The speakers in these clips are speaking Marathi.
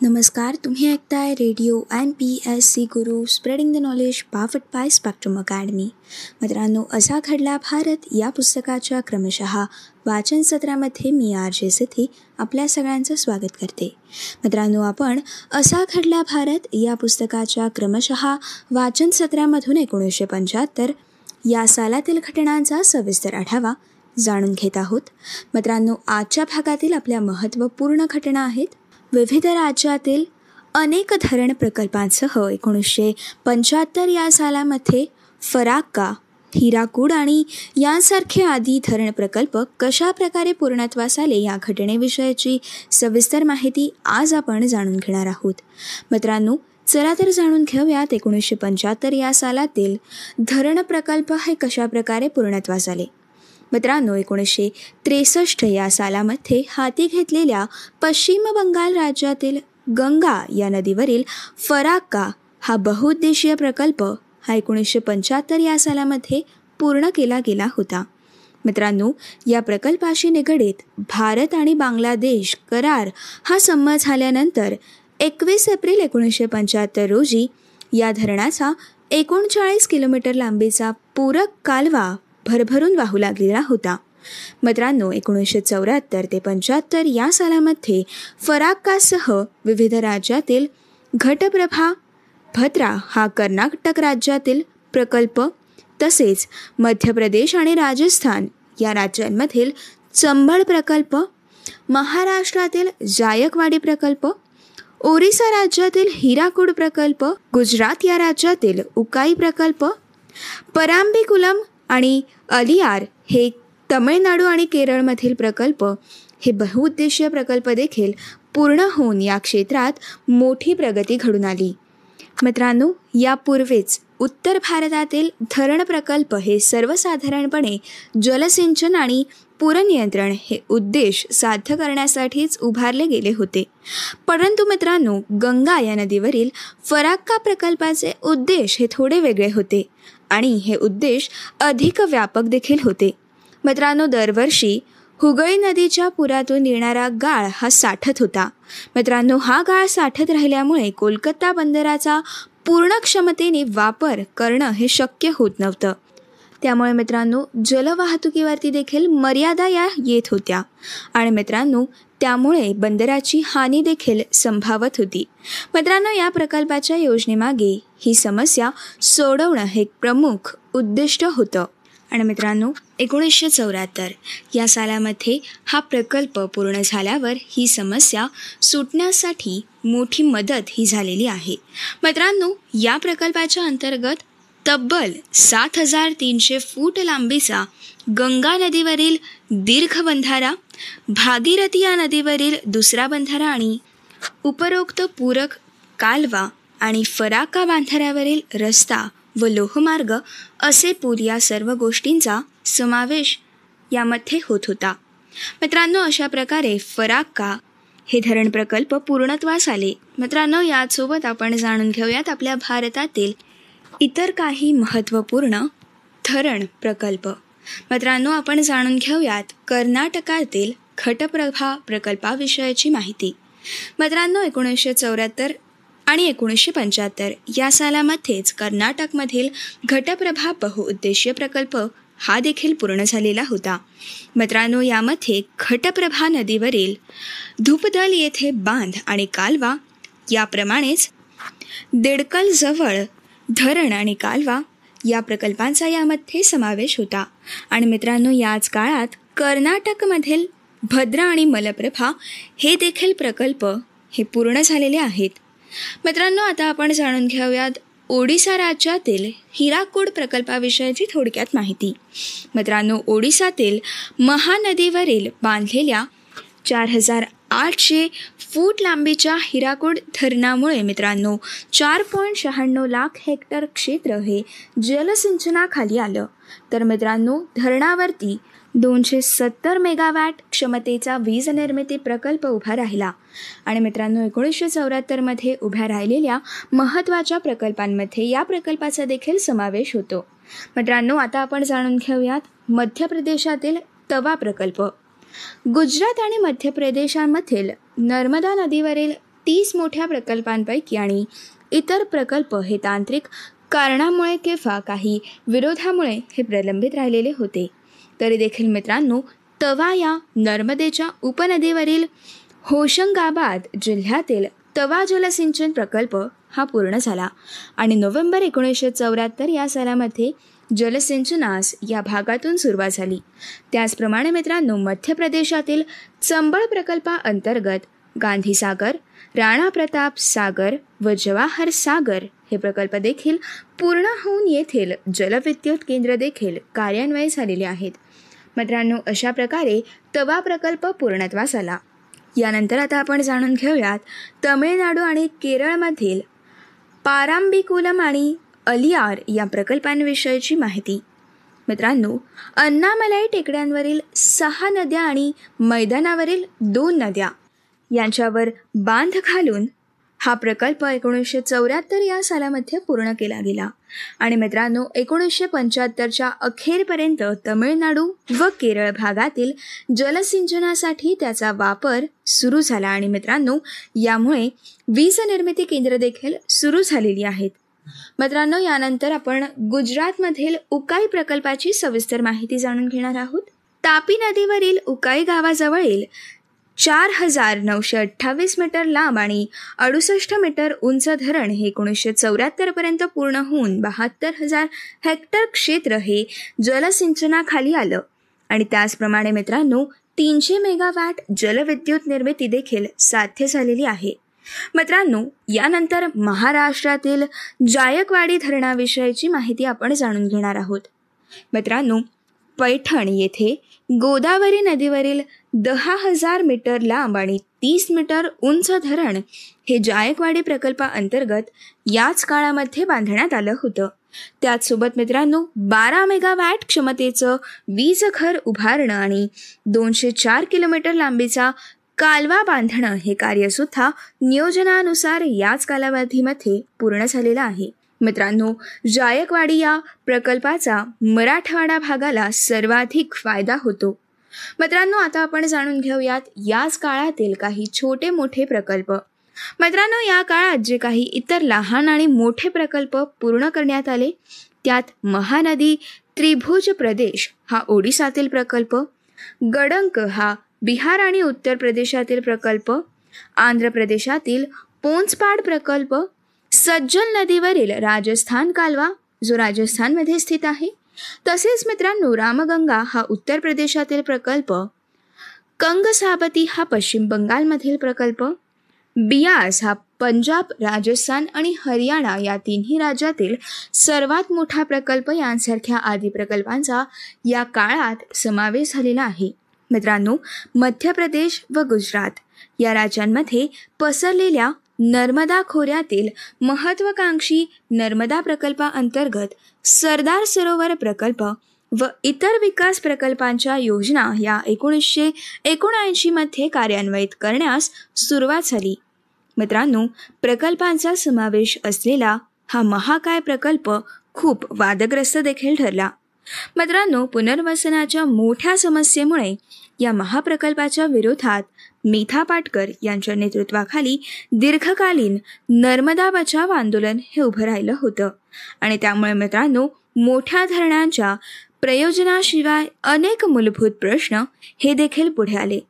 नमस्कार तुम्ही ऐकताय Radio N P S C Guru spreading the knowledge पाफट by Spectrum Academy. मित्रांनो असा घडला भारत या पुस्तकाच्या क्रमशः वाचन सत्रामध्ये मी आर जे सिथी आपल्या सगळ्यांचं स्वागत करते. मित्रांनो आपण असा घडला भारत या पुस्तकाच्या क्रमशः वाचन सत्रामधून एकोणीसशे पंच्याहत्तर या सालातील घटनांचा सविस्तर आढावा जाणून घेत आहोत. मित्रांनो आजच्या भागातील आपल्या महत्त्वपूर्ण घटना आहेत विविध राज्यातील अनेक धरण प्रकल्पांसह एकोणीसशे पंच्याहत्तर या सालामध्ये फराक्का हिराकूड आणि यांसारखे आदी धरण प्रकल्प कशा प्रकारे पूर्णत्वास आले या घटनेविषयीची सविस्तर माहिती आज आपण जाणून घेणार आहोत. मित्रांनो चला तर जाणून घेऊयात एकोणीसशे पंच्याहत्तर या सालातील धरण प्रकल्प हे कशा प्रकारे पूर्णत्वास आले. मित्रांनो एकोणीसशे त्रेसष्ट या सालामध्ये हाती घेतलेल्या पश्चिम बंगाल राज्यातील गंगा या नदीवरील फराक्का हा बहुउद्देशीय प्रकल्प हा एकोणीसशे पंच्याहत्तर या सालामध्ये पूर्ण केला गेला होता. मित्रांनो या प्रकल्पाशी निगडीत भारत आणि बांगलादेश करार हा संमत झाल्यानंतर एकवीस एप्रिल एकोणीसशे पंच्याहत्तर रोजी या धरणाचा एकोणचाळीस किलोमीटर लांबीचा पूरक कालवा भरभरून वाहू लागलेला होता. मित्रांनो एकोणीसशे चौऱ्याहत्तर ते पंच्याहत्तर या सालामध्ये फराक्कासह विविध राज्यातील घटप्रभा भद्रा हा कर्नाटक राज्यातील प्रकल्प तसेच मध्य प्रदेश आणि राजस्थान या राज्यांमधील चंबळ प्रकल्प महाराष्ट्रातील जायकवाडी प्रकल्प ओरिसा राज्यातील हिराकूड प्रकल्प गुजरात या राज्यातील उकाई प्रकल्प परांबिकुलम आणि अलियार हे तमिळनाडू आणि केरळमधील प्रकल्प हे बहुउद्देशीय प्रकल्प देखील पूर्ण होऊन या क्षेत्रात मोठी प्रगती घडून आली. मित्रांनो यापूर्वीच उत्तर भारतातील धरण प्रकल्प हे सर्वसाधारणपणे जलसिंचन आणि पुरनियंत्रण हे उद्देश साध्य करण्यासाठीच उभारले गेले होते. परंतु मित्रांनो गंगा या नदीवरील फराक्का प्रकल्पाचे उद्देश हे थोडे वेगळे होते. आणि हे उद्देश अधिक व्यापक देखील होते. मित्रांनो दरवर्षी हुगळी नदीच्या पुरातून येणारा गाळ हा साठत होता. मित्रांनो हा गाळ साठत राहिल्यामुळे कोलकाता बंदराचा पूर्ण क्षमतेने वापर करणं हे शक्य होत नव्हतं. त्यामुळे मित्रांनो जलवाहतुकीवरती देखील मर्यादा या येत होत्या. आणि मित्रांनो त्यामुळे बंदराची हानी देखील संभावत होती. मित्रांनो या प्रकल्पाच्या योजनेमागे ही समस्या सोडवणं हे प्रमुख उद्दिष्ट होतं. आणि मित्रांनो एकोणीसशे चौऱ्याहत्तर या सालामध्ये हा प्रकल्प पूर्ण झाल्यावर ही समस्या सुटण्यासाठी मोठी मदत ही झालेली आहे. मित्रांनो या प्रकल्पाच्या अंतर्गत तब्बल सात हजार तीनशे फूट लांबीचा गंगा नदीवरील दीर्घ बंधारा भागीरथी या नदीवरील दुसरा बंधारा आणि उपरोक्त पूरक कालवा आणि फराका बांधाऱ्यावरील रस्ता व लोहमार्ग असे पूर या सर्व गोष्टींचा समावेश यामध्ये होत होता. मित्रांनो अशा प्रकारे फराक्का हे धरण प्रकल्प पूर्णत्वास आले. मित्रांनो यासोबत आपण जाणून घेऊयात आपल्या भारतातील इतर काही महत्त्वपूर्ण धरण प्रकल्प. मित्रांनो आपण जाणून घेऊयात कर्नाटकातील खटप्रभा प्रकल्पाविषयीची माहिती. मित्रांनो एकोणीसशे चौऱ्याहत्तर आणि एकोणीसशे पंच्याहत्तर या सालामध्येच कर्नाटकमधील घटप्रभा बहुउद्देशीय प्रकल्प हा देखील पूर्ण झालेला होता. मित्रांनो यामध्ये घटप्रभा नदीवरील धूपदल येथे बांध आणि कालवा याप्रमाणेच दिडकलजवळ धरण आणि कालवा या प्रकल्पांचा यामध्ये समावेश होता. आणि मित्रांनो याच काळात कर्नाटकमधील भद्रा आणि मलप्रभा हे देखील प्रकल्प हे पूर्ण झालेले आहेत. मित्रांनो आता आपण जाणून घेऊयात ओडिसा राज्यातील हिराकूड प्रकल्पाविषयीची थोडक्यात माहिती. मित्रांनो ओडिसातील महानदीवरील बांधलेल्या चार हजार आठशे फूट लांबीच्या हिराकूड धरणामुळे मित्रांनो चार पॉईंट शहाण्णव लाख हेक्टर क्षेत्र हे जलसिंचनाखाली आलं. तर मित्रांनो धरणावरती दोनशे सत्तर मेगावॅट क्षमतेचा वीज निर्मिती प्रकल्प उभा राहिला. आणि मित्रांनो एकोणीसशे चौऱ्याहत्तरमध्ये उभ्या राहिलेल्या महत्त्वाच्या प्रकल्पांमध्ये या प्रकल्पाचा देखील समावेश होतो. मित्रांनो आता आपण जाणून घेऊयात मध्य प्रदेशातील तवा प्रकल्प. गुजरात आणि मध्य प्रदेशांमधील नर्मदा नदीवरील तीस मोठ्या प्रकल्पांपैकी आणि इतर प्रकल्प हे तांत्रिक कारणामुळे किंवा काही विरोधामुळे हे प्रलंबित राहिलेले होते. तरी देखील मित्रांनो तवा या नर्मदेच्या उपनदीवरील होशंगाबाद जिल्ह्यातील तवा जलसिंचन प्रकल्प हा पूर्ण झाला आणि नोव्हेंबर एकोणीसशे चौऱ्याहत्तर या सालामध्ये जलसिंचनास या भागातून सुरुवात झाली. त्याचप्रमाणे मित्रांनो मध्य प्रदेशातील चंबळ प्रकल्पाअंतर्गत गांधीसागर राणा प्रताप सागर व जवाहर सागर हे प्रकल्प देखील पूर्ण होऊन येथील जलविद्युत केंद्र देखील कार्यान्वयी झालेले आहेत. मित्रांनो अशा प्रकारे तवा प्रकल्प पूर्णत्वास आला. यानंतर आता आपण जाणून घेऊयात तमिळनाडू आणि केरळमधील पारांबिकुलम आणि अलियार या प्रकल्पांविषयीची माहिती. मित्रांनो अन्नामलाई टेकड्यांवरील सहा नद्या आणि मैदानावरील दोन नद्या यांच्यावर बांध घालून हा प्रकल्प एकोणीसशे चौऱ्याहत्तर या सालामध्ये पूर्ण केला गेला. आणि मित्रांनो एकोणीसशे पंच्याहत्तरच्या अखेरपर्यंत तमिळनाडू व केरळ भागातील जलसिंचनासाठी त्याचा वापर सुरू झाला. आणि मित्रांनो यामुळे वीज निर्मिती केंद्र देखील सुरू झालेली आहेत. मित्रांनो यानंतर आपण गुजरातमधील उकाई प्रकल्पाची सविस्तर माहिती जाणून घेणार आहोत. तापी नदीवरील उकाई गावाजवळील चार हजार नऊशे अठ्ठावीस मीटर लांब आणि अडुसष्ट मीटर उंच धरण हे एकोणीसशे चौऱ्याहत्तरपर्यंत पूर्ण होऊन बहात्तर हजार हेक्टर क्षेत्र हे जलसिंचनाखाली आलं. आणि त्याचप्रमाणे मित्रांनो तीनशे मेगावॅट जलविद्युत निर्मिती देखील साध्य झालेली आहे. मित्रांनो यानंतर महाराष्ट्रातील जायकवाडी धरणाविषयीची माहिती आपण जाणून घेणार आहोत. मित्रांनो पैठण येथे गोदावरी नदीवरील दहा हजार मीटर लांब आणि तीस मीटर उंच धरण हे जायकवाडी प्रकल्पाअंतर्गत याच काळामध्ये बांधण्यात आलं होतं. त्याचसोबत मित्रांनो बारा मेगावॅट क्षमतेचं वीज घर उभारणं आणि दोनशे चार किलोमीटर लांबीचा कालवा बांधणं हे कार्यसुद्धा नियोजनानुसार याच कालावधीमध्ये पूर्ण झालेलं आहे. मित्रांनो जायकवाडी या प्रकल्पाचा मराठवाडा भागाला सर्वाधिक फायदा होतो. मित्रांनो आता आपण जाणून घेऊयात याच काळातील काही छोटे मोठे प्रकल्प. मित्रांनो या काळात जे काही इतर लहान आणि मोठे प्रकल्प पूर्ण करण्यात आले त्यात महानदी त्रिभुज प्रदेश हा ओडिसातील प्रकल्प गडंक हा बिहार आणि उत्तर प्रदेशातील प्रकल्प आंध्र प्रदेशातील पोन्सपाड प्रकल्प सज्जल नदीवरील राजस्थान कालवा जो राजस्थानमध्ये स्थित आहे. तसेच मित्रांनो रामगंगा हा उत्तर प्रदेशातील प्रकल्प कंगसाबती हा पश्चिम बंगालमधील प्रकल्प बियास हा पंजाब राजस्थान आणि हरियाणा या तिन्ही राज्यातील सर्वात मोठा प्रकल्प यांसारख्या आदी प्रकल्पांचा या काळात समावेश झालेला आहे. मित्रांनो मध्य प्रदेश व गुजरात या राज्यांमध्ये पसरलेल्या नर्मदा खोऱ्यातील महत्वाकांक्षी नर्मदा प्रकल्पाअंतर्गत सरदार सरोवर प्रकल्प व इतर विकास प्रकल्पांच्या योजना या एकोणीसशे एकोणऐंशीमध्ये कार्यान्वित करण्यास सुरुवात झाली. मित्रांनो प्रकल्पांचा समावेश असलेला हा महाकाय प्रकल्प खूप वादग्रस्त देखील ठरला. मित्रांनो पुनर्वसनाच्या मोठ्या समस्येमुळे या महाप्रकल्पाच्या विरोधात मेथा पाटकर यांच्या नेतृत्वाखाली दीर्घकालीन नर्मदा बचाव आंदोलन हे उभं राहिलं होतं. आणि त्यामुळे मित्रांनो मोठ्या धरणांच्या प्रयोजनाशिवाय अनेक मूलभूत प्रश्न हे देखील पुढे आले.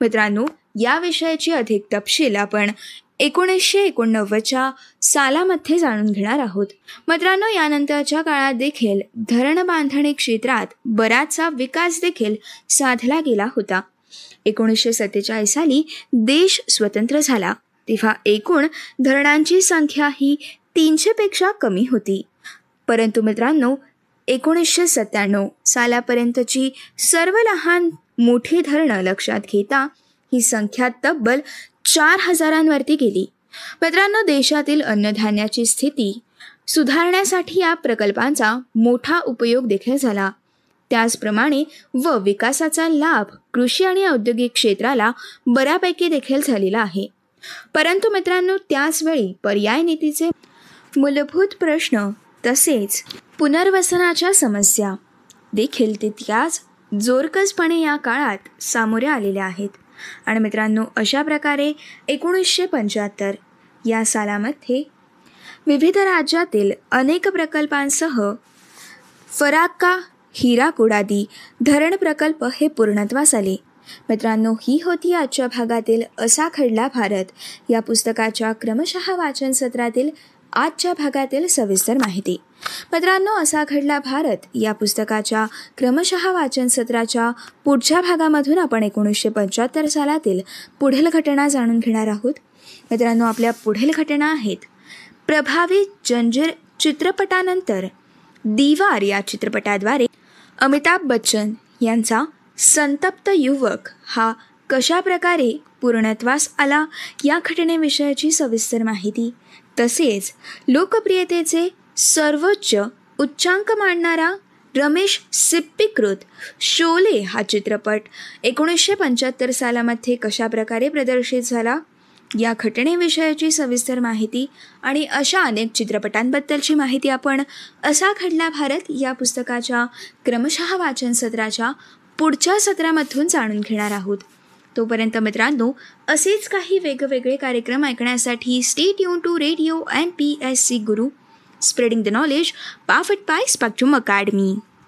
मित्रांनो या विषयाची अधिक तपशील आपण एकोणीसशे एकोणनव्वदच्या सालामध्ये जाणून घेणार आहोत. मित्रांनो यानंतरच्या काळात देखील धरण बांधणी क्षेत्रात बराचसा विकास देखील साधला गेला होता. एकोणीसशे सत्तेचाळीस साली देश स्वतंत्र झाला. तेव्हा एकूण धरणांची संख्या ही तीनशेपेक्षा कमी होती. परंतु मित्रांनो एकोणीसशे सत्त्याण्णव सालापर्यंतची सर्व लहान मोठी धरणं लक्षात घेता ही संख्या तब्बल चार हजारांवरती गेली. मित्रांनो देशातील अन्नधान्याची स्थिती सुधारण्यासाठी या प्रकल्पांचा मोठा उपयोग देखील झाला. त्याचप्रमाणे व विकासाचा लाभ कृषी आणि औद्योगिक क्षेत्राला बऱ्यापैकी देखील झालेला आहे. परंतु मित्रांनो त्याचवेळी पर्याय नीतीचे मूलभूत प्रश्न तसेच पुनर्वसनाच्या समस्या देखील तितक्याच जोरकसपणे या काळात सामोऱ्या आलेल्या आहेत. आणि मित्रांनो अशा प्रकारे एकोणीसशे पंच्याहत्तर या सालामध्ये विविध राज्यातील अनेक प्रकल्पांसह फराक्का हिराकुडादी धरण प्रकल्प हे पूर्णत्वास आले. मित्रांनो ही होती आजच्या भागातील असा खडला भारत. या पुस्तकाच्या क्रमशः वाचन सत्रातील आजच्या भागातील सविस्तर माहिती. मित्रांनो असा घडला भारत. या पुस्तकाच्या क्रमशः वाचन सत्राच्या पुढच्या भागामधून आपण एकोणीसशे पंच्याहत्तर सालातील पुढील घटना जाणून घेणार आहोत. मित्रांनो आपल्या पुढील घटना आहेत. प्रभावी जंजीर चित्रपटानंतर दिवार या चित्रपटाद्वारे अमिताभ बच्चन यांचा संतप्त युवक हा कशा प्रकारे पूर्णत्वास आला या घटनेविषयाची सविस्तर माहिती तसेच लोकप्रियतेचे सर्वोच्च उच्चांक मांडणारा रमेश सिप्पीकृत शोले हा चित्रपट एकोणीसशे पंच्याहत्तर सालामध्ये कशाप्रकारे प्रदर्शित झाला? या घटनेविषयाची सविस्तर माहिती आणि अशा अनेक चित्रपटांबद्दलची माहिती आपण असा घडला भारत या पुस्तकाच्या क्रमशः वाचन सत्राच्या पुढच्या सत्रामधून जाणून घेणार आहोत. तोपर्यंत मित्रांनो असेच काही वेगवेगळे कार्यक्रम ऐकण्यासाठी stay tune to Radio N P S C Guru. Spreading the knowledge पाफट by Spectrum academy